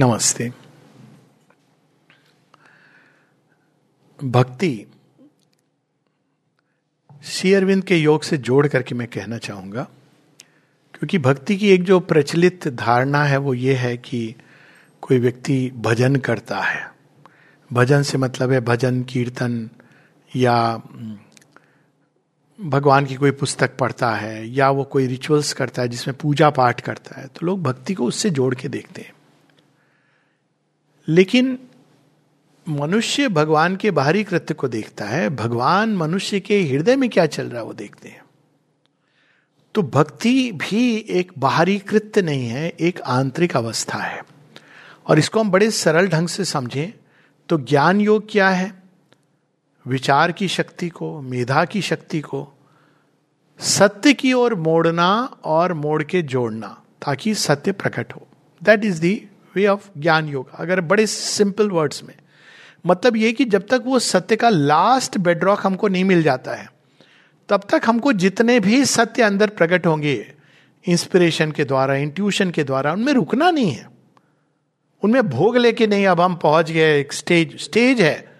नमस्ते। भक्ति श्री अरविंद के योग से जोड़ करके मैं कहना चाहूँगा, क्योंकि भक्ति की एक जो प्रचलित धारणा है वो ये है कि कोई व्यक्ति भजन करता है। भजन से मतलब है भजन, कीर्तन या भगवान की कोई पुस्तक पढ़ता है या वो कोई रिचुअल्स करता है जिसमें पूजा पाठ करता है तो लोग भक्ति को उससे जोड़ के देखते हैं। लेकिन मनुष्य भगवान के बाहरी कृत्य को देखता है, भगवान मनुष्य के हृदय में क्या चल रहा है वो देखते हैं। तो भक्ति भी एक बाहरी कृत्य नहीं है, एक आंतरिक अवस्था है। और इसको हम बड़े सरल ढंग से समझें तो ज्ञान योग क्या है? विचार की शक्ति को, मेधा की शक्ति को, सत्य की ओर मोड़ना और मोड़ के जोड़ना, ताकि सत्य प्रकट हो। That is the way of Gyan Yog, अगर बड़े सिंपल वर्ड्स में। मतलब ये कि जब तक वो सत्य का लास्ट बेडरॉक हमको नहीं मिल जाता है, तब तक हमको जितने भी सत्य अंदर प्रकट होंगे इंस्पिरेशन के द्वारा इंट्यूशन के द्वारा, उनमें रुकना नहीं है। उनमें भोग लेके नहीं, अब हम पहुँच गए, एक स्टेज स्टेज है,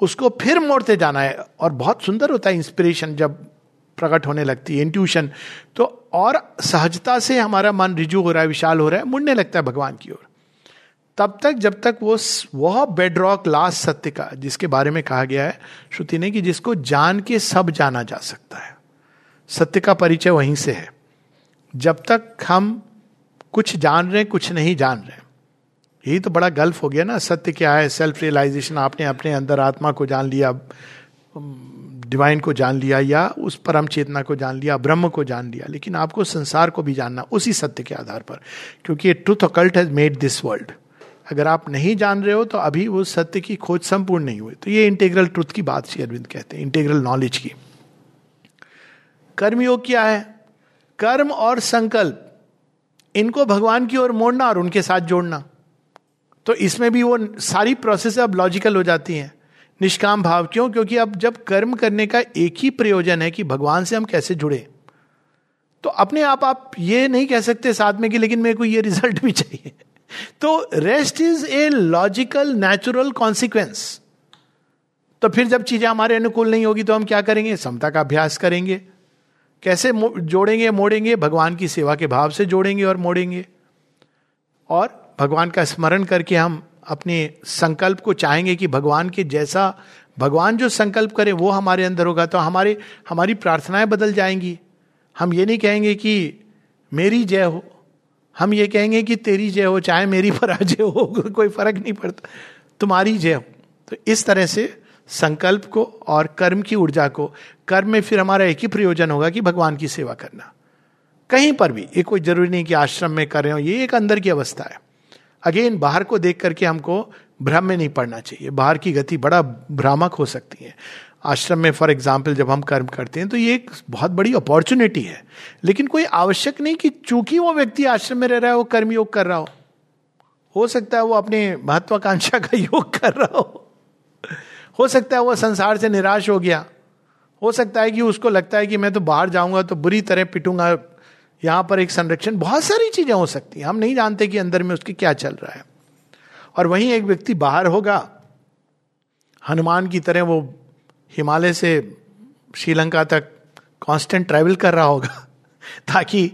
उसको फिर मोड़ते जाना है, और बहुत सुंदर होता है इंस्पिरेशन जब प्रकट होने लगती है इंट्यूशन तो और सहजता से हमारा मन रिजू हो रहा है, विशाल हो रहा है, मुड़ने लगता है भगवान की ओर। तब तक, जब तक वो वह बेडरॉक लास्ट सत्य का, जिसके बारे में कहा गया है, श्रुति ने कि जिसको जान के सब जाना जा सकता है। सत्य का परिचय वहीं से है। जब तक हम कुछ जान रहे हैं, कुछ नहीं जान रहे यही तो बड़ा गल्फ हो गया ना, सत्य क्या है सेल्फ रियलाइजेशन आपने अपने अंदर आत्मा को जान लिया डिवाइन को जान लिया, या उस परम चेतना को जान लिया, ब्रह्म को जान लिया, लेकिन आपको संसार को भी जानना, उसी सत्य के आधार पर। क्योंकि truth occult has made this world अगर आप नहीं जान रहे हो तो अभी वो सत्य की खोज संपूर्ण नहीं हुई। तो ये इंटेग्रल ट्रुथ की बात श्री अरविंद कहते हैं इंटेग्रल नॉलेज की। कर्मयोग क्या है? कर्म और संकल्प, इनको भगवान की ओर मोड़ना और उनके साथ जोड़ना। तो इसमें भी वो सारी प्रोसेस अब लॉजिकल हो जाती हैं। निष्काम भाव क्यों? क्योंकि अब जब कर्म करने का एक ही प्रयोजन है कि भगवान से हम कैसे जुड़े। तो अपने आप आप ये नहीं कह सकते साथ में कि लेकिन मेरे को ये रिज़ल्ट भी चाहिए। तो rest is a logical natural consequence तो फिर जब चीज़ें हमारे अनुकूल नहीं होगी तो हम क्या करेंगे? समता का अभ्यास करेंगे। कैसे जोड़ेंगे, मोड़ेंगे? भगवान की सेवा के भाव से जोड़ेंगे और मोड़ेंगे। और भगवान का स्मरण करके हम अपने संकल्प को चाहेंगे कि भगवान के जैसा, भगवान जो संकल्प करे, वो हमारे अंदर होगा। तो हमारे, हमारी प्रार्थनाएँ बदल जाएँगी। हम ये नहीं कहेंगे कि मेरी जय हो। हम ये कहेंगे कि तेरी जय हो, चाहे मेरी पराजय हो, कोई फ़र्क नहीं पड़ता। तुम्हारी जय हो। तो इस तरह से संकल्प को और कर्म की ऊर्जा को, कर्म में फिर हमारा एक ही प्रयोजन होगा कि भगवान की सेवा करना। कहीं पर भी, ये कोई ज़रूरी नहीं कि आश्रम में कर रहे हो, ये एक अंदर की अवस्था है। अगेन, बाहर को देख करके हमको भ्रम में नहीं पड़ना चाहिए। बाहर की गति बड़ा भ्रामक हो सकती है। आश्रम में फॉर एग्ज़ाम्पल जब हम कर्म करते हैं तो ये एक बहुत बड़ी अपॉर्चुनिटी है। लेकिन कोई आवश्यक नहीं कि चूँकि वो व्यक्ति आश्रम में रह रहा है, वो कर्म योग कर रहा हो। हो सकता है वो अपने महत्वाकांक्षा का योग कर रहा हो। हो सकता है वो संसार से निराश हो गया। हो सकता है कि उसको लगता है कि मैं तो बाहर जाऊँगा तो बुरी तरह पिटूँगा। यहाँ पर एक संरक्षण, बहुत सारी चीज़ें हो सकती हैं। हम नहीं जानते कि अंदर में उसके क्या चल रहा है। और वहीं एक व्यक्ति बाहर होगा, हनुमान की तरह वो हिमालय से श्रीलंका तक कांस्टेंट ट्रैवल कर रहा होगा ताकि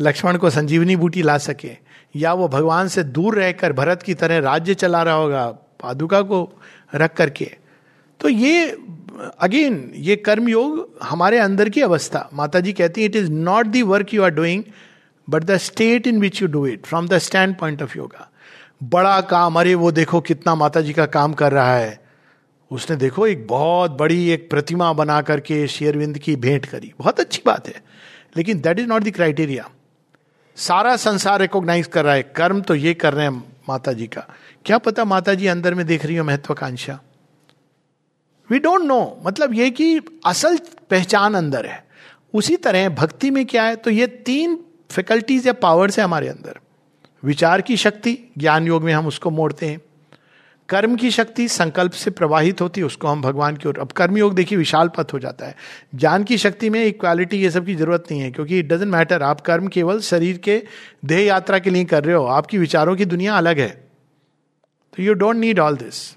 लक्ष्मण को संजीवनी बूटी ला सके। या वो भगवान से दूर रहकर भरत की तरह राज्य चला रहा होगा, पादुका को रख करके। तो ये अगेन ये कर्म योग हमारे अंदर की अवस्था। माता जी कहती है it is not the work you are doing but the state in which you do it from the standpoint of yoga बड़ा काम, अरे वो देखो कितना माता जी का काम कर रहा है। उसने देखो एक बहुत बड़ी एक प्रतिमा बना करके शेरविंद की भेंट करी। बहुत अच्छी बात है। लेकिन that is not the criteria सारा संसार रिकॉग्नाइज कर रहा है। कर्म तो ये कर रहे हैं माता जी का। क्या पता माता जी अंदर में देख रही हो महत्वाकांक्षा? वी डोंट नो मतलब ये कि असल पहचान अंदर है। उसी तरह भक्ति में क्या है? तो ये तीन फैकल्टीज या पावर्स है हमारे अंदर। विचार की शक्ति, ज्ञान योग में हम उसको मोड़ते हैं। कर्म की शक्ति संकल्प से प्रवाहित होती है, उसको हम भगवान की ओर अब कर्म योग देखिए, विशाल पथ हो जाता है। ज्ञान की शक्ति में इक्वालिटी ये सब की ज़रूरत नहीं है, क्योंकि इट डजेंट मैटर आप कर्म केवल शरीर के देह यात्रा के लिए कर रहे हो, आपकी विचारों की दुनिया अलग है। तो you don't need all this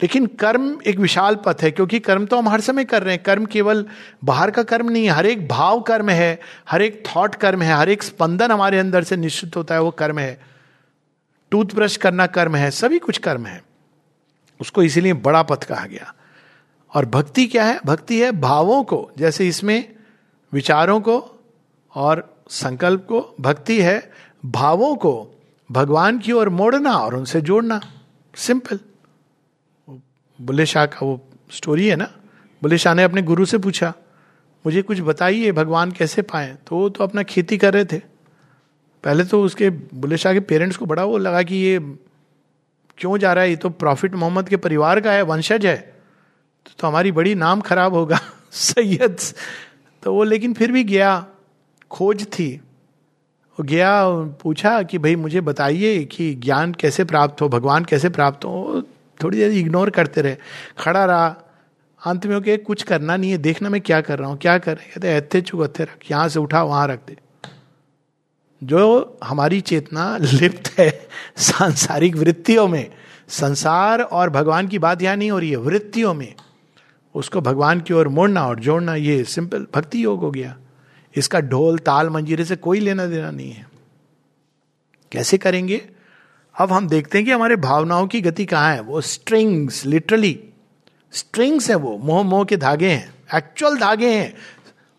लेकिन कर्म एक विशाल पथ है, क्योंकि कर्म तो हम हर समय कर रहे हैं। कर्म केवल बाहर का कर्म नहीं है, हर एक भाव कर्म है, हर एक थॉट कर्म है, हर एक स्पंदन हमारे अंदर से निश्चित होता है, वो कर्म है। टूथब्रश करना कर्म है, सभी कुछ कर्म है। उसको इसीलिए बड़ा पथ कहा गया। और भक्ति क्या है? भक्ति है भावों को, जैसे इसमें विचारों को और संकल्प को। भक्ति है भावों को, भगवान की ओर मोड़ना और उनसे जोड़ना। सिंपल। बुल्ले शाह का वो स्टोरी है ना? बुल्ले शाह ने अपने गुरु से पूछा, मुझे कुछ बताइए, भगवान कैसे पाए? तो वो तो अपना खेती कर रहे थे। पहले तो उसके बुले शाह के पेरेंट्स को बड़ा वो लगा कि ये क्यों जा रहा है? ये तो प्रॉफिट मोहम्मद के परिवार का है वंशज है। तो, तो हमारी बड़ी नाम खराब होगा सैयद। तो वो लेकिन फिर भी गया खोज थी। वो गया पूछा कि भाई मुझे बताइए कि ज्ञान कैसे प्राप्त हो भगवान कैसे प्राप्त हो। थोड़ी देर इग्नोर करते रहे खड़ा रहा। अंत में ओके कुछ करना नहीं है देखना मैं क्या कर रहा हूँ क्या कर रहे कहते ऐथे चुक अथे रख यहाँ से उठा वहाँ रख दे। जो हमारी चेतना लिप्त है सांसारिक वृत्तियों में, संसार और भगवान की बात यहाँ नहीं हो रही है, वृत्तियों में, उसको भगवान की ओर मोड़ना और जोड़ना, ये सिंपल भक्ति योग हो गया। इसका ढोल, ताल, मंजीरे से कोई लेना देना नहीं है। कैसे करेंगे? अब हम देखते हैं कि हमारे भावनाओं की गति कहाँ है। वो स्ट्रिंग्स लिटरली स्ट्रिंग्स है वो, मोह मोह के धागे हैं एक्चुअल धागे हैं।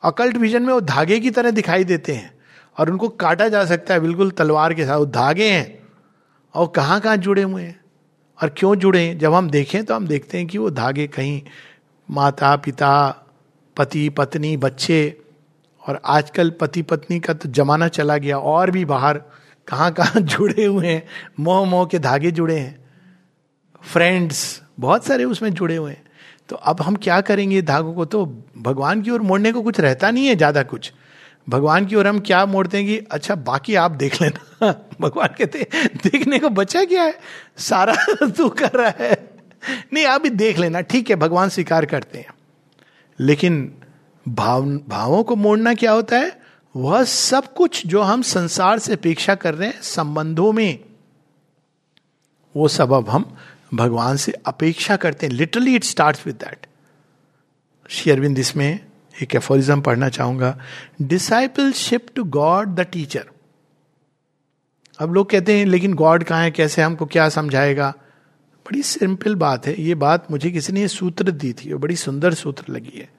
अकल्ट विजन में वो धागे की तरह दिखाई देते हैं। और उनको काटा जा सकता है, बिल्कुल तलवार के साथ। धागे हैं और कहाँ कहाँ जुड़े हुए हैं? और क्यों जुड़े हैं? जब हम देखें तो हम देखते हैं कि वो धागे कहीं माता, पिता, पति, पत्नी, बच्चे और आजकल पति, पत्नी का तो जमाना चला गया, और भी बाहर कहाँ कहाँ जुड़े हुए हैं, मोह मोह के धागे जुड़े हैं। फ्रेंड्स बहुत सारे उसमें जुड़े हुए हैं। तो अब हम क्या करेंगे धागों को? तो भगवान की ओर मोड़ने को कुछ रहता नहीं है, ज़्यादा कुछ। भगवान की ओर हम क्या मोड़ते हैं कि अच्छा बाकी आप देख लेना। भगवान कहते देखने को बचा क्या है? सारा तू कर रहा है। नहीं, आप भी देख लेना, ठीक है, भगवान स्वीकार करते हैं। लेकिन भाव, भावों को मोड़ना क्या होता है? वह सब कुछ जो हम संसार से अपेक्षा कर रहे हैं, संबंधों में, वो सब अब हम भगवान से अपेक्षा करते हैं। Literally it start with that Sri Aurobindo इसमें एक एफोरिज्म पढ़ना चाहूँगा। Discipleship to God the teacher अब लोग कहते हैं, लेकिन गॉड कहाँ है? कैसे? हमको क्या समझाएगा? बड़ी सिंपल बात है। ये बात मुझे किसी ने सूत्र दी थी, और बड़ी सुंदर सूत्र लगी है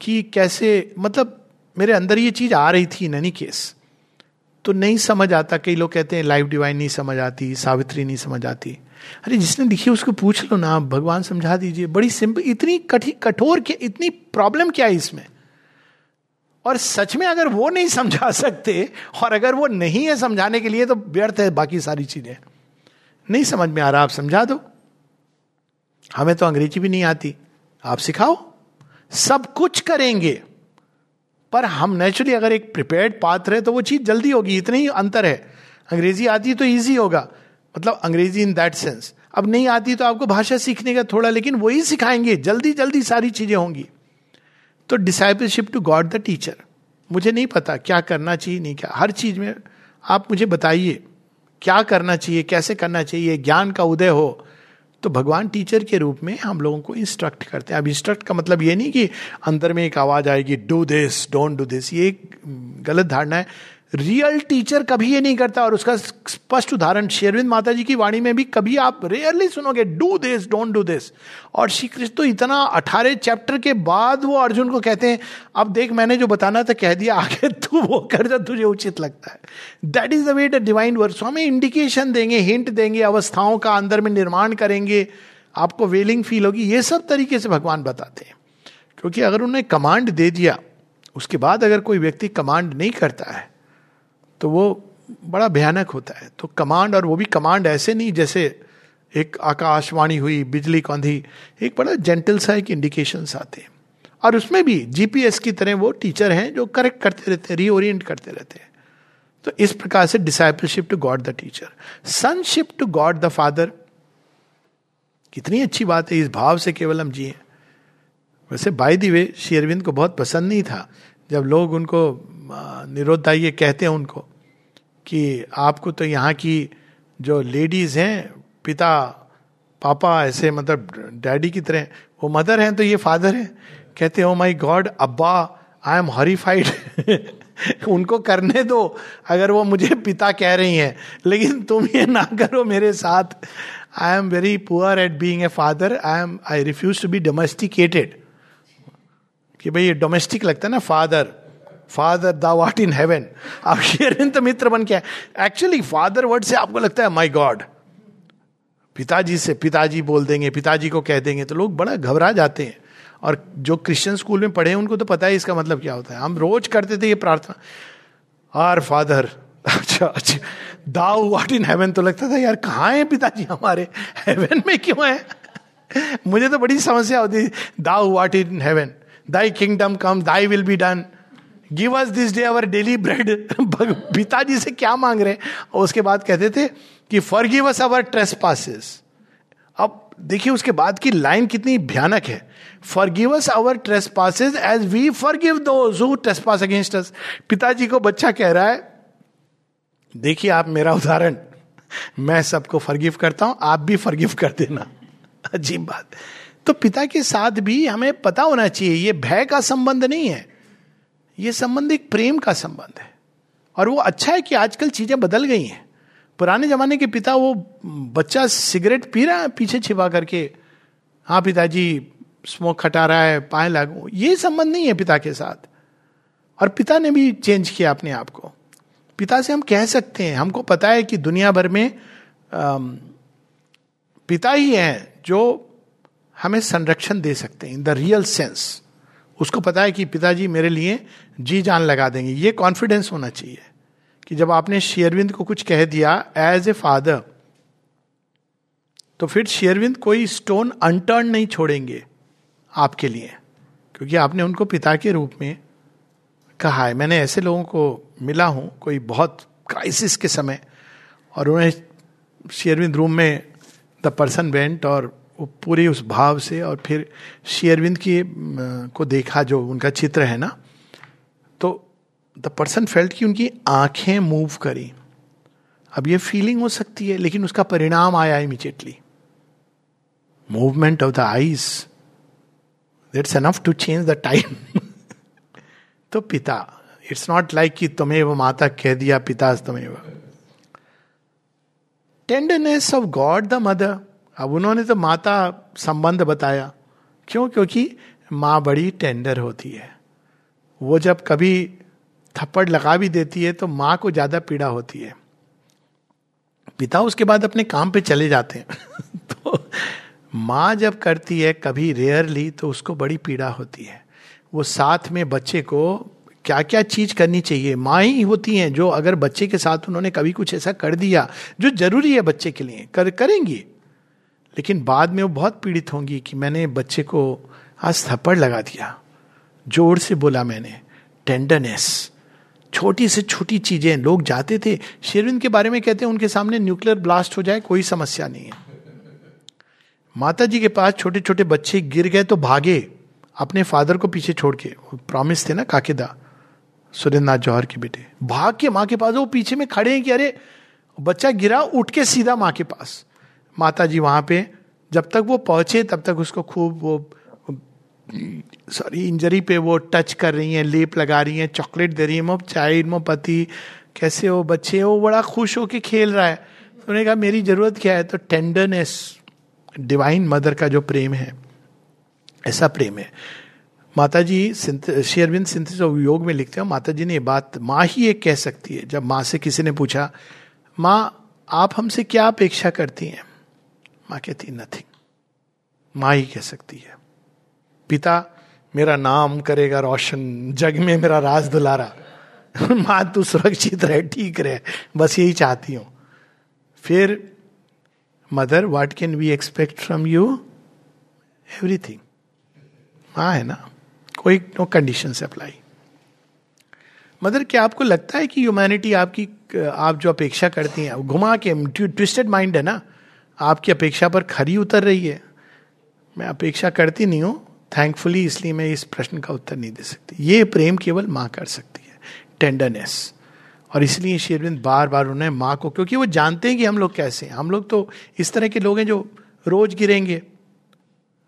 कि कैसे मतलब मेरे अंदर ये चीज़ आ रही थी इन एनी केस तो नहीं समझ आता। कई लोग कहते हैं, लाइफ डिवाइन नहीं समझ आती, सावित्री नहीं समझ आती। अरे जिसने लिखी उसको पूछ लो ना, भगवान समझा दीजिए। बड़ी सिंपल इतनी कठी, कठोर क्या इतनी प्रॉब्लम क्या है इसमें? और सच में अगर वो नहीं समझा सकते, और अगर वो नहीं है समझाने के लिए तो व्यर्थ है बाकी सारी चीज़ें। नहीं समझ में आ रहा, आप समझा दो। हमें तो अंग्रेज़ी भी नहीं आती। आप सिखाओ। सब कुछ करेंगे। पर हम नेचुरली अगर एक प्रिपेयर्ड पात्र है तो वो चीज़ जल्दी होगी, इतना ही अंतर है। अंग्रेज़ी आती तो ईजी होगा। मतलब अंग्रेज़ी इन दैट सेंस अब नहीं आती तो आपको भाषा सीखने का थोड़ा, लेकिन वही सिखाएँगे। जल्दी जल्दी सारी चीज़ें होंगी। तो discipleship to God the teacher मुझे नहीं पता क्या करना चाहिए, नहीं क्या। हर चीज़ में आप मुझे बताइए, क्या करना चाहिए, कैसे करना चाहिए, ज्ञान का उदय हो। तो भगवान टीचर के रूप में हम लोगों को इंस्ट्रक्ट करते हैं। अब इंस्ट्रक्ट का मतलब ये नहीं कि अंदर में एक आवाज़ आएगी do this don't do this ये एक गलत धारणा है। रियल टीचर कभी ये नहीं करता और उसका स्पष्ट उदाहरण शेरविंद माता जी की वाणी में भी कभी आप रेयरली सुनोगे do this don't do this और श्री कृष्ण तो इतना अठारह चैप्टर के बाद वो अर्जुन को कहते हैं, अब देख, मैंने जो बताना था, कह दिया, आगे तू वो कर जा, तुझे उचित लगता है. That is the way the divine verse हमें इंडिकेशन देंगे हिंट देंगे, अवस्थाओं का अंदर में निर्माण करेंगे, आपको वेलिंग फील होगी, ये सब तरीके से भगवान बताते हैं। क्योंकि अगर उन्हें कमांड दे दिया, उसके बाद अगर कोई व्यक्ति कमांड नहीं करता है तो वो बड़ा भयानक होता है। तो कमांड और वो भी कमांड ऐसे नहीं जैसे एक आकाशवाणी हुई, बिजली कौंधी, एक बड़ा जेंटल सा एक इंडिकेशन आते हैं। और उसमें भी जीपीएस की तरह वो टीचर हैं जो करेक्ट करते रहते हैं रीओरिएंट करते रहते हैं। तो इस प्रकार से discipleship to God the teacher sonship to God the father कितनी अच्छी बात है, इस भाव से केवल हम जिए। वैसे बाई दी वे शेरविंद को बहुत पसंद नहीं था। जब लोग उनको निरोधा ये कहते हैं उनको कि आपको तो यहाँ की जो लेडीज़ हैं, पिता, पापा ऐसे मतलब डैडी की तरह, वो मदर हैं तो ये फादर हैं। कहते हो माई गॉड अब्बा आई एम हॉरीफाइड उनको करने दो, अगर वो मुझे पिता कह रही हैं। लेकिन तुम ये ना करो मेरे साथ। I am very poor at being a father I am I refuse to be domesticated कि भाई ये डोमेस्टिक लगता है ना father father the what in heaven आप शेरविंद तो मित्र बन के एक्चुअली फादर वर्ड से आपको लगता है माई गॉड पिताजी से पिताजी बोल देंगे, पिताजी को कह देंगे तो लोग बड़ा घबरा जाते हैं। और जो क्रिश्चियन स्कूल में पढ़े हैं, उनको तो पता है इसका मतलब क्या होता है। हम रोज करते थे ये प्रार्थना। आर फादर अच्छा अच्छा दाऊ वाट इन हेवन तो लगता था, यार, कहाँ है पिताजी? हमारे हेवन में क्यों है? मुझे तो बड़ी समस्या होती thou what in heaven thy kingdom come thy will be done give us this day our daily bread पिताजी से क्या मांग रहे और उसके बाद कहते थे कि forgive us our trespasses अब देखिए, उसके बाद की लाइन कितनी भयानक है। Forgive us our trespasses as we forgive those trespass against us पिताजी को बच्चा कह रहा है, देखिए, आप मेरा उदाहरण। मैं सबको फॉरगिव करता हूँ, आप भी फॉरगिव कर देना। अजीब बात। तो पिता के साथ भी हमें पता होना चाहिए, ये भय का संबंध नहीं है। ये संबंध एक प्रेम का संबंध है। और वो अच्छा है कि आजकल चीज़ें बदल गई हैं। पुराने जमाने के पिता वो बच्चा सिगरेट पी रहा है, पीछे छिपा करके हाँ पिताजी, स्मोक खटा रहा है, पाए लागू। ये संबंध नहीं है पिता के साथ। और पिता ने भी चेंज किया अपने आप को। पिता से हम कह सकते हैं, हमको पता है कि दुनिया भर में पिता ही हैं जो हमें संरक्षण दे सकते हैं, इन द रियल सेंस। उसको पता है कि पिताजी मेरे लिए जी जान लगा देंगे। ये कॉन्फिडेंस होना चाहिए कि जब आपने शेयरविंद को कुछ कह दिया एज ए फादर तो फिर शेयरविंद कोई स्टोन अनटर्न नहीं छोड़ेंगे आपके लिए, क्योंकि आपने उनको पिता के रूप में कहा है। मैंने ऐसे लोगों को मिला हूँ, कोई बहुत क्राइसिस के समय, और उन्हें शेयरविंद रूम में द पर्सन वेंट और वो पूरे उस भाव से और फिर शेयरविंद की को देखा जो उनका चित्र है ना तो द पर्सन फेल्ट कि उनकी आँखें मूव करी। अब ये फीलिंग हो सकती है, लेकिन उसका परिणाम आया immediately movement of the eyes that's enough to change the time तो पिता इट्स नॉट लाइक कि तुम्हें वो माता कह दिया, पिता तुम्हें tenderness of God the mother अब उन्होंने तो माता संबंध बताया। क्यों? क्योंकि माँ बड़ी टेंडर होती है। वो जब कभी थप्पड़ लगा भी देती है तो माँ को ज़्यादा पीड़ा होती है। पिता उसके बाद अपने काम पे चले जाते हैं। तो माँ जब करती है, कभी रेयरली तो उसको बड़ी पीड़ा होती है। वो साथ में बच्चे को क्या क्या चीज़ करनी चाहिए? माँ ही होती हैं जो अगर बच्चे के साथ उन्होंने कभी कुछ ऐसा कर दिया, जो ज़रूरी है बच्चे के लिए, कर, करेंगी। लेकिन बाद में वो बहुत पीड़ित होंगी कि मैंने बच्चे को आज थप्पड़ लगा दिया। ज़ोर से बोला मैंने टेंडरनेस छोटी से छोटी चीज़ें, लोग जाते थे शेरविंद के बारे में कहते हैं, उनके सामने न्यूक्लियर ब्लास्ट हो जाए, कोई समस्या नहीं है। माता जी के पास छोटे छोटे बच्चे गिर गए तो भागे, अपने फादर को पीछे छोड़ के। प्रॉमिस थे ना काकेदा, सुरेंद्रनाथ जौहर के बेटे। भाग के माँ के पास, वो पीछे में खड़े हैं कि अरे, बच्चा गिरा, उठ के सीधा माँ के पास। माता जी वहाँ पे, जब तक वो पहुँचे, तब तक उसको खूब वो, सॉरी इंजरी पे वो टच कर रही हैं, लेप लगा रही हैं चॉकलेट दे रही हैं मो चाइल्ड मो पति, कैसे हो, बच्चे वो बड़ा खुश हो के खेल रहा है। तो उन्होंने कहा, मेरी ज़रूरत क्या है? तो टेंडरनेस डिवाइन मदर का जो प्रेम है, ऐसा प्रेम है। माता जी शेयरविंद सिंथिस योग में लिखते हैं माता जी ने ये बात, माँ ही एक कह सकती है। जब माँ से किसी ने पूछा, माँ, आप हमसे क्या अपेक्षा करती हैं? माँ कहती नथिंग माँ ही कह सकती है। पिता, मेरा नाम करेगा रोशन, जग में मेरा राज दुलारा। माँ, तू सुरक्षित रहे, ठीक रहे, बस यही चाहती हूँ। फिर, mother what can we expect from you everything हाँ है ना? कोई नो कंडीशन से अप्लाई मदर, क्या आपको लगता है कि ह्यूमैनिटी आपकी, आप जो अपेक्षा करती हैं घुमा के ट्विस्टेड माइंड है ना? आपकी अपेक्षा पर खरी उतर रही है। मैं अपेक्षा करती नहीं हूँ। थैंकफुली इसलिए मैं इस प्रश्न का उत्तर नहीं दे सकती। ये प्रेम केवल माँ कर सकती है। टेंडरनेस और इसलिए शेरविंद बार बार उन्हें माँ को, क्योंकि वो जानते हैं कि हम लोग कैसे हैं। हम लोग तो इस तरह के लोग हैं जो रोज गिरेंगे।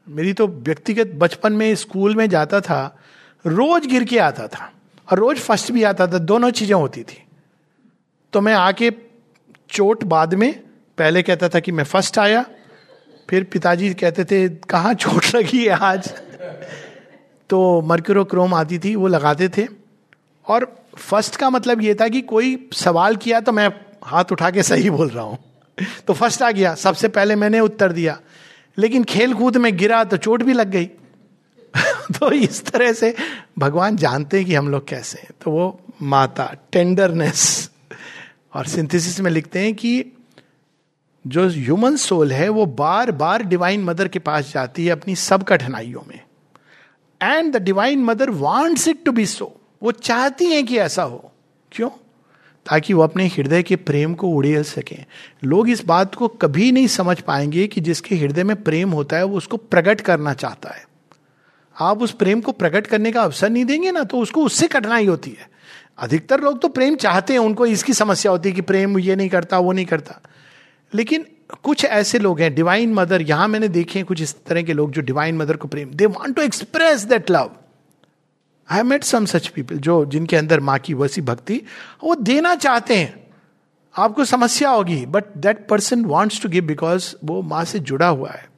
मेरी तो व्यक्तिगत बचपन में स्कूल में जाता था, रोज गिर के आता था और रोज फ़र्स्ट भी आता था। दोनों चीज़ें होती थी। तो मैं आके चोट बाद में पहले कहता था कि मैं फ़र्स्ट आया, फिर पिताजी कहते थे, कहाँ चोट लगी है आज? तो मर्क्यूरोक्रोम आती थी, वो लगाते थे। और फ़र्स्ट का मतलब ये था कि कोई सवाल किया तो मैं हाथ उठा के सही बोल रहा हूँ। तो फ़र्स्ट आ गया, सबसे पहले मैंने उत्तर दिया। लेकिन खेल कूद में गिरा तो चोट भी लग गई। तो इस तरह से भगवान जानते हैं कि हम लोग कैसे हैं। तो वो माता टेंडरनेस और सिंथेसिस में लिखते हैं कि जो ह्यूमन सोल है, वो बार बार डिवाइन मदर के पास जाती है अपनी सब कठिनाइयों में। And the divine mother wants it to be so वो चाहती हैं कि ऐसा हो। क्यों? ताकि वो अपने हृदय के प्रेम को उड़ेल सकें। लोग इस बात को कभी नहीं समझ पाएँगे कि जिसके हृदय में प्रेम होता है, वो उसको प्रकट करना चाहता है। आप उस प्रेम को प्रकट करने का अवसर नहीं देंगे ना तो उसको उससे कठिनाई होती है। अधिकतर लोग तो प्रेम चाहते हैं, उनको इसकी समस्या होती है कि प्रेम ये नहीं करता, वो नहीं करता। लेकिन कुछ ऐसे लोग हैं डिवाइन मदर यहाँ मैंने देखे हैं कुछ इस तरह के लोग जो डिवाइन मदर को प्रेम दे want to express that love I met some such people जो, जिनके अंदर माँ की वैसी भक्ति, वो देना चाहते हैं। आपको समस्या होगी but that person wants to give because वो माँ से जुड़ा हुआ है।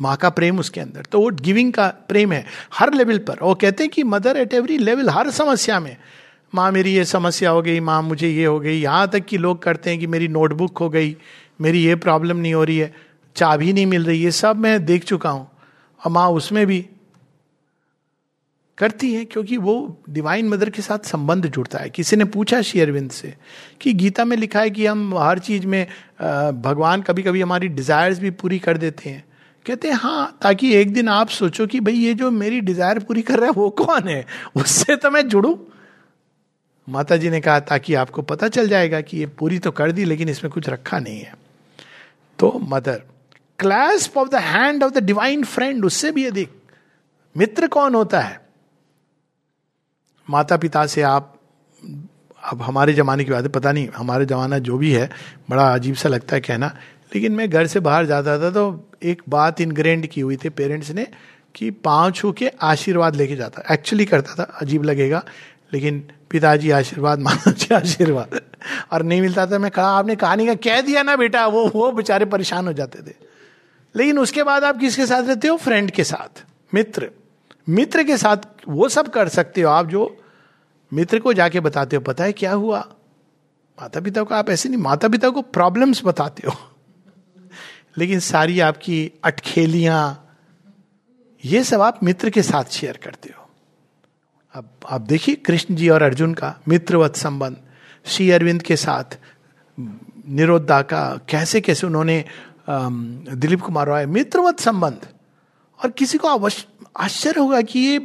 माँ का प्रेम उसके अंदर तो वो गिविंग का प्रेम है, हर लेवल पर। वो कहते हैं कि मदर एट एवरी लेवल हर समस्या में। माँ मेरी ये समस्या हो गई, माँ मुझे ये हो गई। यहाँ तक कि लोग करते हैं कि मेरी नोटबुक हो गई, मेरी ये प्रॉब्लम नहीं हो रही है, चाबी नहीं मिल रही ये सब मैं देख चुका हूँ। और माँ उसमें भी करती है क्योंकि वो डिवाइन मदर के साथ संबंध जुड़ता है। किसी ने पूछा श्री अरविंद से कि गीता में लिखा है कि हम हर चीज़ में भगवान कभी कभी हमारी डिजायर्स भी पूरी कर देते हैं। कहते हैं हाँ ताकि एक दिन आप सोचो कि भाई ये जो मेरी डिज़ायर पूरी कर रहा है वो कौन है? उससे तो मैं जुड़ू? माता जी ने कहा, ताकि आपको पता चल जाएगा कि ये पूरी तो कर दी, लेकिन इसमें कुछ रखा नहीं है। तो mother clasp of the hand of the divine friend उससे भी देख मित्र कौन होता है? माता पिता से आप, अब हमारे ज़माने की बात है, पता नहीं, हमारे ज़माना जो भी है, बड़ा अजीब सा लगता है कहना, लेकिन मैं घर से बाहर जाता था तो एक बात इनग्रेंड की हुई थी पेरेंट्स ने, कि पाँव छू के आशीर्वाद लेके जाता एक्चुअली करता था, अजीब लगेगा, लेकिन पिताजी आशीर्वाद माता जी आशीर्वाद। और नहीं मिलता था, मैं कहा, आपने कहानी का कह दिया ना बेटा, वो वो बेचारे परेशान हो जाते थे। लेकिन उसके बाद आप किसके साथ रहते हो? फ्रेंड के साथ, मित्र। मित्र के साथ वो सब कर सकते हो। आप जो मित्र को जाके बताते हो, पता है क्या हुआ? माता पिता को आप ऐसे नहीं माता पिता को प्रॉब्लम्स बताते हो। लेकिन सारी आपकी अटखेलियाँ, ये सब आप मित्र के साथ शेयर करते हो। अब आप देखिए कृष्ण जी और अर्जुन का मित्रवत संबंध, श्री अरविंद के साथ, निरोधा का, कैसे कैसे उन्होंने दिलीप कुमार रॉय मित्रवत संबंध। और किसी को आश्चर्य होगा कि ये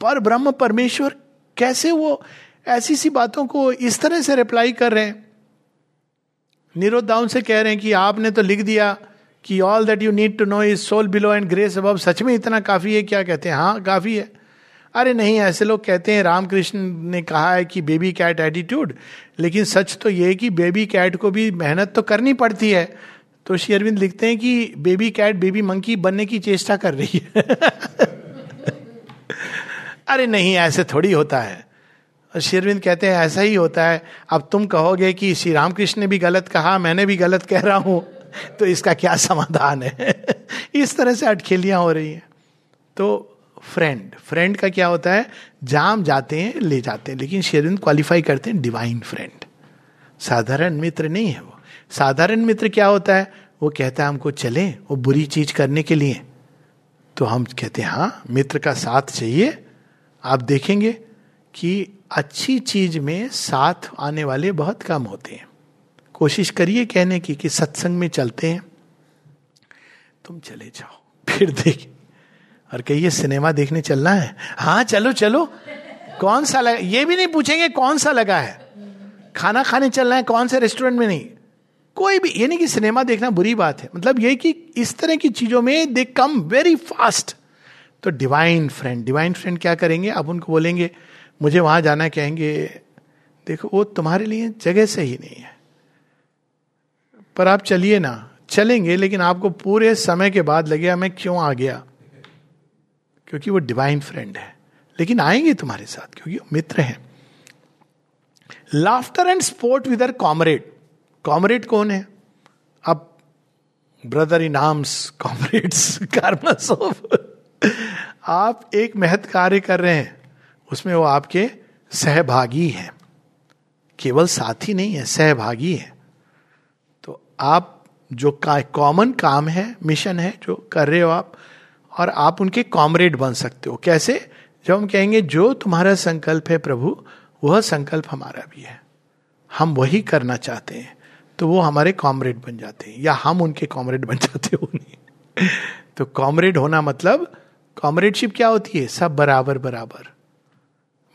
पर ब्रह्म परमेश्वर कैसे वो ऐसी सी बातों को इस तरह से रिप्लाई कर रहे हैं। निरोधाउन उनसे कह रहे हैं कि आपने तो लिख दिया कि all that you need to know is soul below and grace अब सच में इतना काफ़ी है? क्या कहते हैं? हाँ काफ़ी है। अरे नहीं, ऐसे लोग कहते हैं, रामकृष्ण ने कहा है कि बेबी कैट एटीट्यूड लेकिन सच तो ये कि बेबी कैट को भी मेहनत तो करनी पड़ती है। तो श्री अरविंद लिखते हैं कि बेबी कैट बेबी मंकी बनने की चेष्टा कर रही है। अरे नहीं, ऐसे थोड़ी होता है। और शेरविंद कहते हैं, ऐसा ही होता है। अब तुम कहोगे कि श्री रामकृष्ण ने भी गलत कहा, मैंने भी गलत कह रहा हूँ तो इसका क्या समाधान है? इस तरह से अटखेलियाँ हो रही हैं। तो फ्रेंड फ्रेंड का क्या होता है? जाम जाते हैं, ले जाते हैं। लेकिन शेरविंद क्वालिफाई करते हैं डिवाइन फ्रेंड साधारण मित्र नहीं है वो। साधारण मित्र क्या होता है? वो कहता है, हमको चले, वो बुरी चीज़ करने के लिए। तो हम कहते हैं हाँ मित्र का साथ चाहिए। आप देखेंगे कि अच्छी चीज़ में साथ आने वाले बहुत कम होते हैं। कोशिश करिए कहने की कि सत्संग में चलते हैं। तुम चले जाओ। फिर देख और कहिए सिनेमा देखने चलना है? हाँ चलो चलो। कौन सा लगा? ये भी नहीं पूछेंगे कौन सा लगा है। खाना खाने चलना है, कौन से रेस्टोरेंट में नहीं। कोई भी ये नहीं कि सिनेमा देखना बुरी बात है। मतलब ये कि इस तरह की चीज़ों में दे कम वेरी फास्ट तो डिवाइन फ्रेंड डिवाइन फ्रेंड क्या करेंगे? अब उनको बोलेंगे, मुझे वहाँ जाना कहेंगे, देखो, वो तुम्हारे लिए जगह सही नहीं है। पर आप चलिए ना। चलेंगे, लेकिन आपको पूरे समय के बाद लगेगा मैं क्यों आ गया? क्योंकि वो डिवाइन फ्रेंड है। लेकिन आएँगे तुम्हारे साथ, क्योंकि मित्र हैं। Laughter and sport with comrade comrade कौन है? अब ब्रदर इन आर्म्स कॉमरेड्स कार्मस आप एक महत कार्य कर रहे हैं, उसमें वो आपके सहभागी हैं। केवल साथी नहीं है, सहभागी है। तो आप जो का कॉमन काम है मिशन है, जो कर रहे हो आप और आप उनके कॉमरेड बन सकते हो। कैसे? जब हम कहेंगे, जो तुम्हारा संकल्प है प्रभु, वह संकल्प हमारा भी है। हम वही करना चाहते हैं। तो वो हमारे कॉमरेड बन जाते हैं, या हम उनके कॉमरेड बन जाते हो नहीं तो कॉमरेड होना मतलब कॉमरेडशिप क्या होती है? सब बराबर बराबर।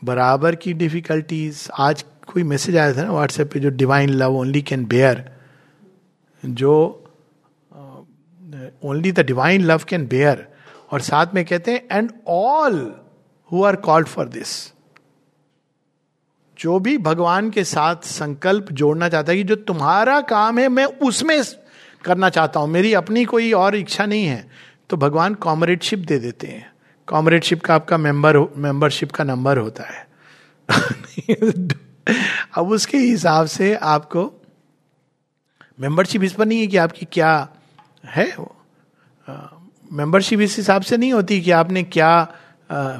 बराबर की डिफिकल्टीज। आज कोई मैसेज आया था ना व्हाट्सएप पे, जो divine love only can bear जो only the divine love can bear और साथ में कहते हैं and all who are called for this जो भी भगवान के साथ संकल्प जोड़ना चाहता है कि जो तुम्हारा काम है, मैं उसमें करना चाहता हूँ, मेरी अपनी कोई और इच्छा नहीं है तो भगवान कॉमरेडशिप दे देते हैं। कॉमरेडशिप का आपका मेंबर मेंबरशिप का नंबर होता है। अब उसके हिसाब से आपको मेंबरशिप इस पर नहीं है कि आपकी क्या है वो। मेंबरशिप इस हिसाब से नहीं होती कि आपने क्या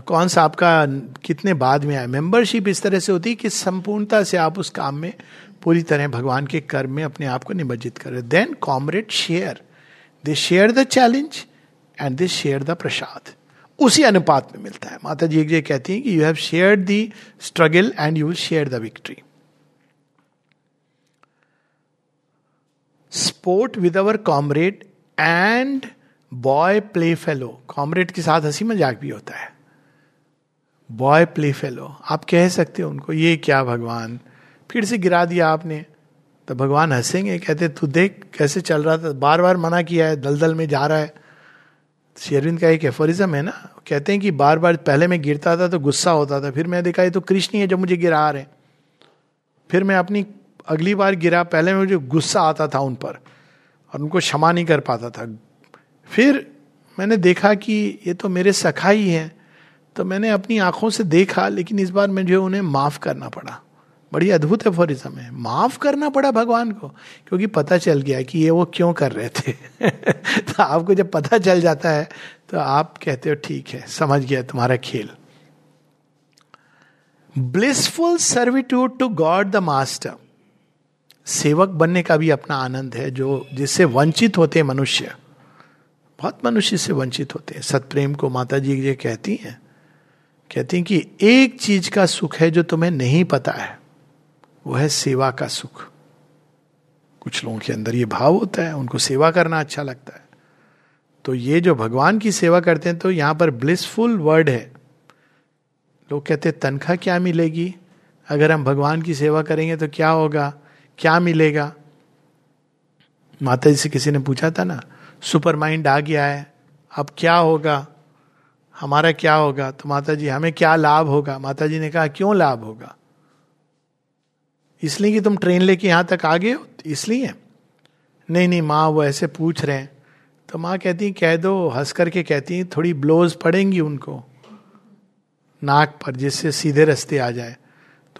कौन सा आपका कितने बाद में आया। मेंबरशिप इस तरह से होती है कि संपूर्णता से आप उस काम में पूरी तरह भगवान के कर्म में अपने आप को निमज्जित कर रहे। Then comrade share they share the challenge and they share the prasad उसी अनुपात में मिलता है। माता जी ये कहती हैं कि you have share the struggle and you will share the victory sport with our comrade and boy play fellow comrade के साथ हँसी मज़ाक भी होता है। बॉय प्ले फेलो आप कह सकते हो उनको, ये क्या भगवान? फिर से गिरा दिया आपने। तो भगवान हंसेंगे, कहते, तू देख कैसे चल रहा था? बार बार मना किया है, दलदल में जा रहा है। शेरविंद का एक एफोरिज्म है ना, कहते हैं कि बार बार पहले मैं गिरता था तो गुस्सा होता था। फिर मैं देखा, ये तो कृष्ण ही है जब मुझे गिरा रहे फिर मैं अपनी अगली बार गिरा, पहले मुझे गुस्सा आता था उन पर, और उनको क्षमा नहीं कर पाता था। फिर मैंने देखा कि ये तो मेरे सखा ही हैं तो मैंने अपनी आँखों से देखा, लेकिन इस बार मुझे उन्हें माफ़ करना पड़ा। बड़ी अद्भुत है एफोरिज्म है माफ़ करना पड़ा भगवान को, क्योंकि पता चल गया कि ये वो क्यों कर रहे थे। तो आपको जब पता चल जाता है तो आप कहते हो, ठीक है, समझ गया तुम्हारा खेल. Blissful servitude to God the master सेवक बनने का भी अपना आनंद है, जो जिससे वंचित होते मनुष्य। बहुत मनुष्य से वंचित होते हैं। सतप्रेम को माता जी ये कहती हैं कहती हैं कि एक चीज़ का सुख है जो तुम्हें नहीं पता है, वो है सेवा का सुख। कुछ लोगों के अंदर ये भाव होता है, उनको सेवा करना अच्छा लगता है। तो ये जो भगवान की सेवा करते हैं तो यहाँ पर ब्लिसफुल वर्ड है। लोग कहते हैं, तनख्वाह क्या मिलेगी? अगर हम भगवान की सेवा करेंगे तो क्या होगा? क्या मिलेगा? माता जी से किसी ने पूछा था ना सुपर माइंड आ गया है। अब क्या होगा? हमारा क्या होगा? तो माता जी हमें क्या लाभ होगा? माता जी ने कहा, क्यों लाभ होगा? इसलिए कि तुम ट्रेन लेके यहाँ तक आ गए हो? इसलिए? नहीं नहीं, माँ, वो ऐसे पूछ रहे हैं। तो माँ कहती कह दो, हंस करके कहती हैं, थोड़ी ब्लोज पड़ेंगी उनको, नाक पर, जिससे सीधे रास्ते आ जाए।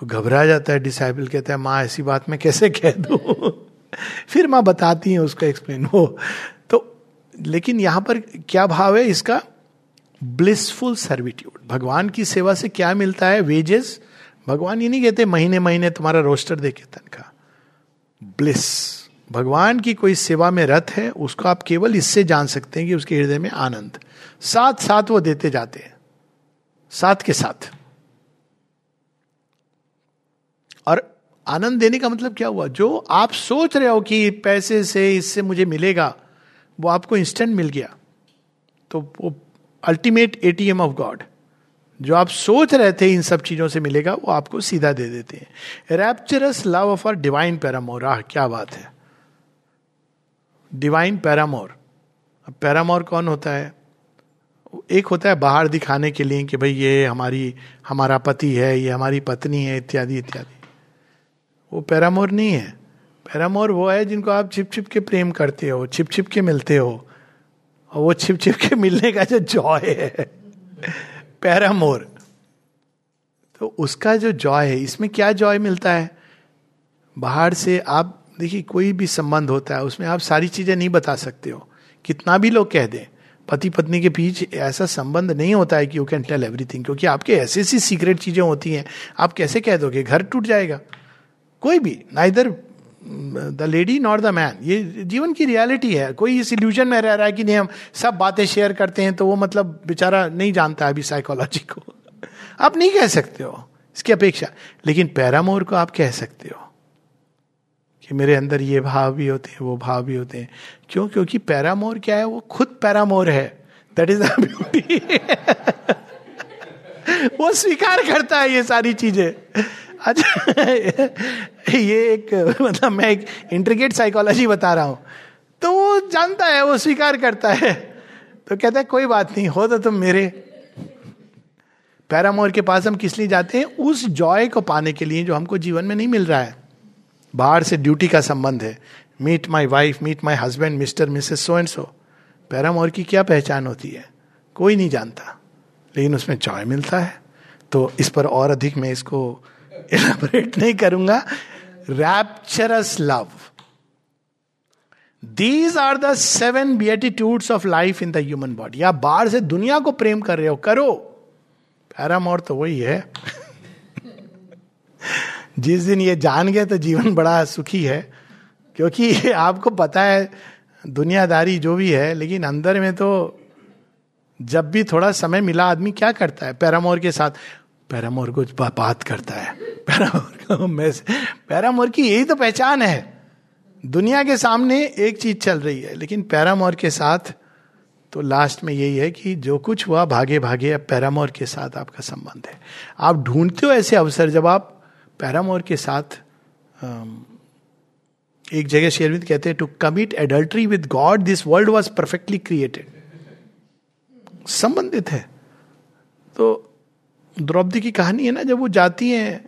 तो घबरा जाता है डिसाइबल कहता है, माँ, ऐसी बात मैं कैसे कह दू? फिर माँ बताती हैं उसका एक्सप्लेन हो तो लेकिन यहाँ पर क्या भाव है इसका? ब्लिसफुल सर्विट्यूड भगवान की सेवा से क्या मिलता है? वेजेस भगवान ये नहीं कहते महीने महीने तुम्हारा रोस्टर देखे तनखा। ब्लिस भगवान की कोई सेवा में रथ है, उसको आप केवल इससे जान सकते हैं कि उसके हृदय में आनंद। साथ साथ वो देते जाते हैं। साथ के साथ। और आनंद देने का मतलब क्या हुआ? जो आप सोच रहे हो कि पैसे से इससे मुझे मिलेगा वो आपको इंस्टेंट मिल गया। तो वो अल्टीमेट एटीएम ऑफ़ गॉड जो आप सोच रहे थे इन सब चीज़ों से मिलेगा, वो आपको सीधा दे देते हैं। Rapturous love of our divine paramour ah, क्या बात है। डिवाइन पैरामोर अब पैरामोर कौन होता है? एक होता है बाहर दिखाने के लिए कि भाई ये हमारी, हमारा पति है, ये हमारी पत्नी है, इत्यादि इत्यादि। वो पैरामोर नहीं है। पैरामोर वो है जिनको आप छिप छिप के प्रेम करते हो, छिप छिप के मिलते हो। और वो छिप छिप के मिलने का जो जॉय है पैरामोर तो उसका जो जॉय है, इसमें क्या जॉय मिलता है? बाहर से आप, देखिए, कोई भी संबंध होता है, उसमें आप सारी चीज़ें नहीं बता सकते हो। कितना भी लोग कह दें पति पत्नी के बीच ऐसा संबंध नहीं होता है कि यू कैन टेल एवरीथिंग क्योंकि आपके ऐसी ऐसी सीक्रेट चीज़ें होती हैं, आप कैसे कह दोगे? घर टूट जाएगा। कोई भी neither the lady not the man ये जीवन की रियलिटी है। कोई इस इल्यूजन में रह रहा है कि नहीं, हम सब बातें शेयर करते हैं तो वो मतलब बेचारा नहीं जानता अभी साइकोलॉजी को। आप नहीं कह सकते हो इसकी अपेक्षा। लेकिन पैरामोर को आप कह सकते हो कि मेरे अंदर ये भाव भी होते हैं, वो भाव भी होते हैं। क्यों? क्योंकि पैरामोर क्या है? वो खुद पैरामोर है। दैट इज़ द ब्यूटी वो स्वीकार करता है ये सारी चीज़ें। अच्छा ये एक मतलब मैं एक इंट्रिकेट साइकोलॉजी बता रहा हूँ। तो वो जानता है, वो स्वीकार करता है। तो कहता है, कोई बात नहीं, हो तो तुम मेरे पैरामोर के पास हम किस लिए जाते हैं? उस जॉय को पाने के लिए जो हमको जीवन में नहीं मिल रहा है। बाहर से ड्यूटी का संबंध है। Meet my wife meet my husband mister missus so and so paramour की क्या पहचान होती है? कोई नहीं जानता। लेकिन उसमें जॉय मिलता है। तो इस पर और अधिक मैं इसको इलाबोरेट नहीं करूँगा. Rapturous love these are the seven beatitudes of life in the human body आप बाहर से दुनिया को प्रेम कर रहे हो, करो. पैरामोर तो वही है. जिस दिन ये जान गए तो जीवन बड़ा सुखी है, क्योंकि ये आपको पता है, दुनियादारी जो भी है, लेकिन अंदर में तो जब भी थोड़ा समय मिला, आदमी क्या करता है? पैरामोर के साथ पैरामोर को बात करता है। पैरामोर को मैं पैरामोर की यही तो पहचान है। दुनिया के सामने एक चीज़ चल रही है, लेकिन पैरामोर के साथ तो लास्ट में यही है कि जो कुछ हुआ भागे भागे अब पैरामोर के साथ आपका संबंध है। आप ढूंढते हो ऐसे अवसर जब आप पैरामोर के साथ एक जगह शेयरविंद कहते हैं to commit adultery with God this world was perfectly created संबंधित है। तो द्रौपदी की कहानी है ना, जब वो जाती हैं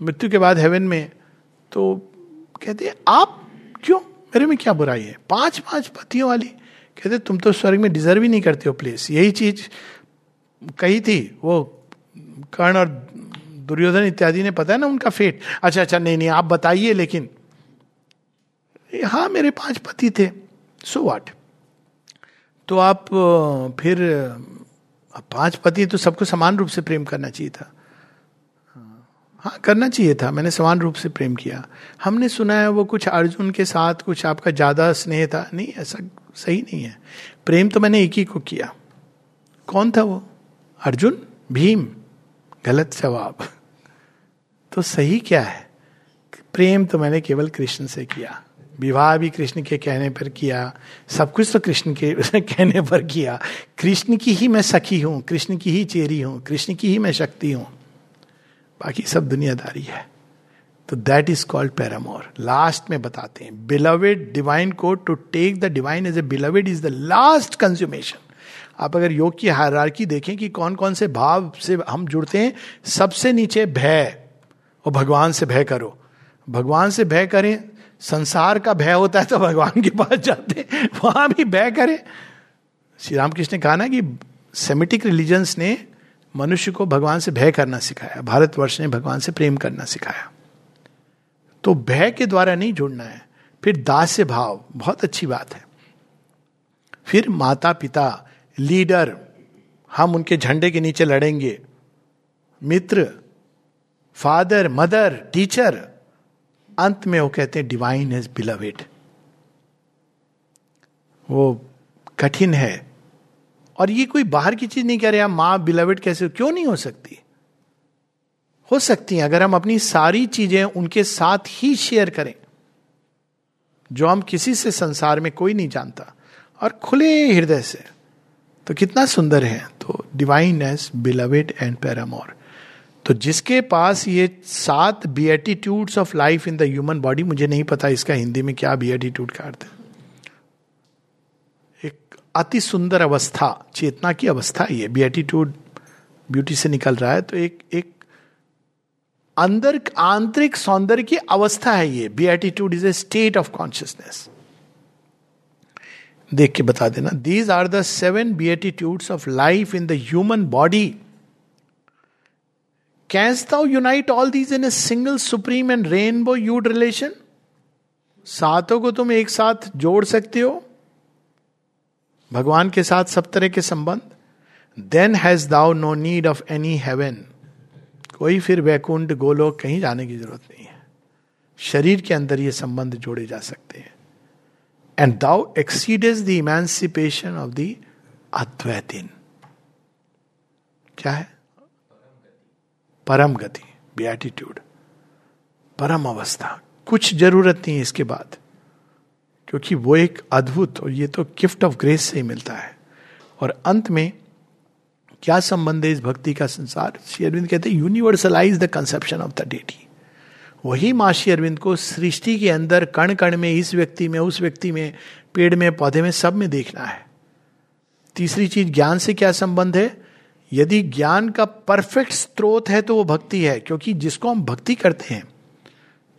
मृत्यु के बाद हेवन में तो कहते हैं, आप क्यों? मेरे में क्या बुराई है? पाँच पाँच पतियों वाली? कहते तुम तो स्वर्ग में डिजर्व ही नहीं करते हो प्लेस यही चीज़ कही थी वो कर्ण और दुर्योधन इत्यादि ने, पता है ना उनका फेट अच्छा अच्छा नहीं नहीं, आप बताइए, लेकिन हाँ मेरे पाँच पति थे। सो so वाट तो आप फिर पाँच पति तो सबको समान रूप से प्रेम करना चाहिए था। हाँ करना चाहिए था। मैंने समान रूप से प्रेम किया। हमने सुना है वो कुछ अर्जुन के साथ कुछ आपका ज़्यादा स्नेह था। नहीं, ऐसा सही नहीं है। प्रेम तो मैंने एक ही को किया। कौन था वो? अर्जुन? भीम? गलत जवाब। तो सही क्या है? प्रेम तो मैंने केवल कृष्ण से किया। विवाह भी कृष्ण के कहने पर किया, सब कुछ तो कृष्ण के कहने पर किया। कृष्ण की ही मैं सखी हूँ, कृष्ण की ही चेरी हूँ, कृष्ण की ही मैं शक्ति हूँ। बाकी सब दुनियादारी है। तो that is called paramour last में बताते हैं। बिलवेड डिवाइन को to take the divine as a beloved is the last consummation आप अगर योग की हायरार्की देखें कि कौन कौन से भाव से हम जुड़ते हैं, सबसे नीचे भय। और भगवान से भय करो। भगवान से भय करें संसार का भय होता है तो भगवान के पास जाते वहाँ भी भय करें। श्री रामकृष्ण ने कहा ना कि सेमिटिक रिलीजन्स ने मनुष्य को भगवान से भय करना सिखाया, भारतवर्ष ने भगवान से प्रेम करना सिखाया। तो भय के द्वारा नहीं जुड़ना है, फिर दास्य भाव, बहुत अच्छी बात है। फिर माता पिता लीडर हम उनके झंडे के नीचे लड़ेंगे। मित्र फादर मदर टीचर अंत में वो कहते हैं डिवाइन इज़ बिलवेड वो कठिन है। और ये कोई बाहर की चीज़ नहीं कह रहे हम माँ बिलवेड कैसे क्यों नहीं हो सकती? हो सकती है, अगर हम अपनी सारी चीज़ें उनके साथ ही शेयर करें, जो हम किसी से संसार में कोई नहीं जानता, और खुले हृदय से तो कितना सुंदर है। तो divine as beloved and paramour तो जिसके पास ये सात beatitudes of life in the human body मुझे नहीं पता इसका हिंदी में क्या बियटीट्यूड का अर्थ है। एक अति सुंदर अवस्था, चेतना की अवस्था ये बियटीट्यूड ब्यूटी से निकल रहा है तो एक एक अंदर आंतरिक सौंदर्य की अवस्था है ये beatitude is a state of consciousness देख के बता देना these are the seven beatitudes of life in the human body canst thou unite all these in a single supreme and rainbow hued relation सातों को तुम एक साथ जोड़ सकते हो। भगवान के साथ सब तरह के संबंध। Then hast thou no need of any heaven कोई फिर वैकुंठ, गोलोक कहीं जाने की ज़रूरत नहीं है। शरीर के अंदर ये संबंध जोड़े जा सकते हैं। And thou exceed is the emancipation of the Adwaitin. क्या है? परम गति बियाटिट्यूड परम अवस्था। कुछ ज़रूरत नहीं है इसके बाद, क्योंकि वो एक अद्भुत और ये तो गिफ्ट ऑफ़ ग्रेस से ही मिलता है। और अंत में क्या संबंध है इस भक्ति का संसार? श्री अरविंद कहते हैं universalize the conception of the deity वही माँ श्री अरविंद को सृष्टि के अंदर, कण कण में, इस व्यक्ति में, उस व्यक्ति में, पेड़ में, पौधे में सब में देखना है। तीसरी चीज़, ज्ञान से क्या संबंध है? यदि ज्ञान का परफेक्ट स्रोत है तो वो भक्ति है, क्योंकि जिसको हम भक्ति करते हैं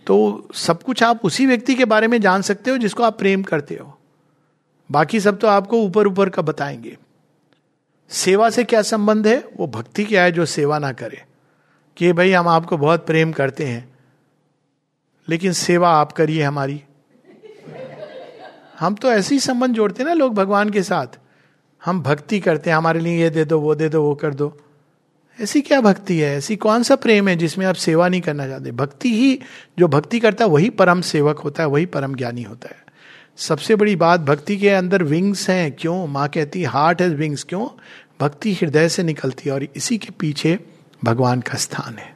तो सब कुछ आप उसी व्यक्ति के बारे में जान सकते हो जिसको आप प्रेम करते हो। बाकी सब तो आपको ऊपर ऊपर का बताएँगे। सेवा से क्या संबंध है? वो भक्ति क्या है जो सेवा ना करे? कि भाई हम आपको बहुत प्रेम करते हैं, लेकिन सेवा आप करिए हमारी। हम तो ऐसे ही संबंध जोड़ते हैं ना लोग भगवान के साथ। हम भक्ति करते हैं, हमारे लिए ये दे दो, वो दे दो, वो कर दो। ऐसी क्या भक्ति है? ऐसी कौन सा प्रेम है जिसमें आप सेवा नहीं करना चाहते? भक्ति ही, जो भक्ति करता है, वही परम सेवक होता है, वही परम ज्ञानी होता है। सबसे बड़ी बात, भक्ति के अंदर विंग्स हैं। क्यों? माँ कहती है हार्ट हैज़ विंग्स क्यों? भक्ति हृदय से निकलती है और इसी के पीछे भगवान का स्थान है।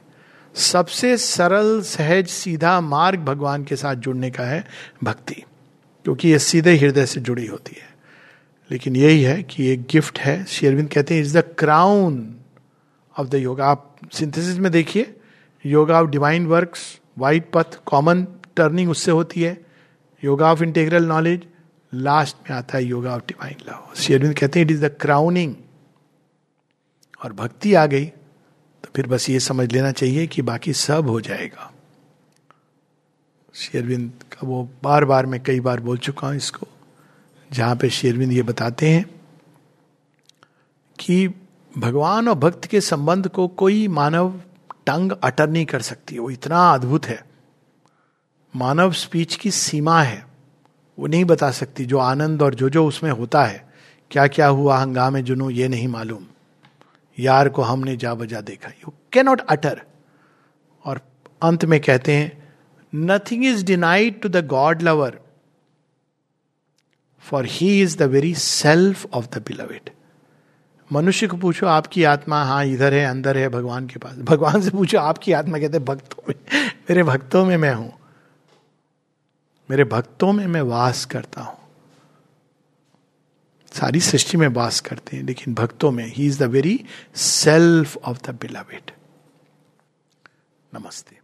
सबसे सरल, सहज, सीधा मार्ग भगवान के साथ जुड़ने का है भक्ति, क्योंकि ये सीधे हृदय से जुड़ी होती है। लेकिन यही है कि एक गिफ्ट है। शेरविंद कहते हैं is the crown of the yoga आप सिंथेसिस में देखिए yoga of divine works white path common turning उससे होती है। Yoga of integral knowledge last में आता है योगा ऑफ़ डिवाइन लव शेरविंद कहते हैं इट इज़ द क्राउनिंग और भक्ति आ गई तो फिर बस ये समझ लेना चाहिए कि बाकी सब हो जाएगा। शेरविंद का वो बार बार मैं कई बार बोल चुका हूँ इसको। जहाँ पे शेरविंद ये बताते हैं कि भगवान और भक्त के संबंध को कोई मानव टंग अटर नहीं कर सकती। वो इतना अद्भुत है। मानव स्पीच की सीमा है। वो नहीं बता सकती जो आनंद और जो जो उसमें होता है। क्या क्या हुआ हंगामे जुनू, ये नहीं मालूम। यार को हमने जा बजा देखा। यू कैन नॉट अटर और अंत में कहते हैं nothing is denied to the God lover for he is the very self of the beloved मनुष्य को पूछो, आपकी आत्मा हाँ इधर है, अंदर है, भगवान के पास। भगवान से पूछो, आपकी आत्मा कहते भक्तों में, मेरे भक्तों में मैं हूँ। मेरे भक्तों में मैं वास करता हूँ। सारी सृष्टि में वास करते हैं, लेकिन भक्तों में he is the very self of the beloved नमस्ते।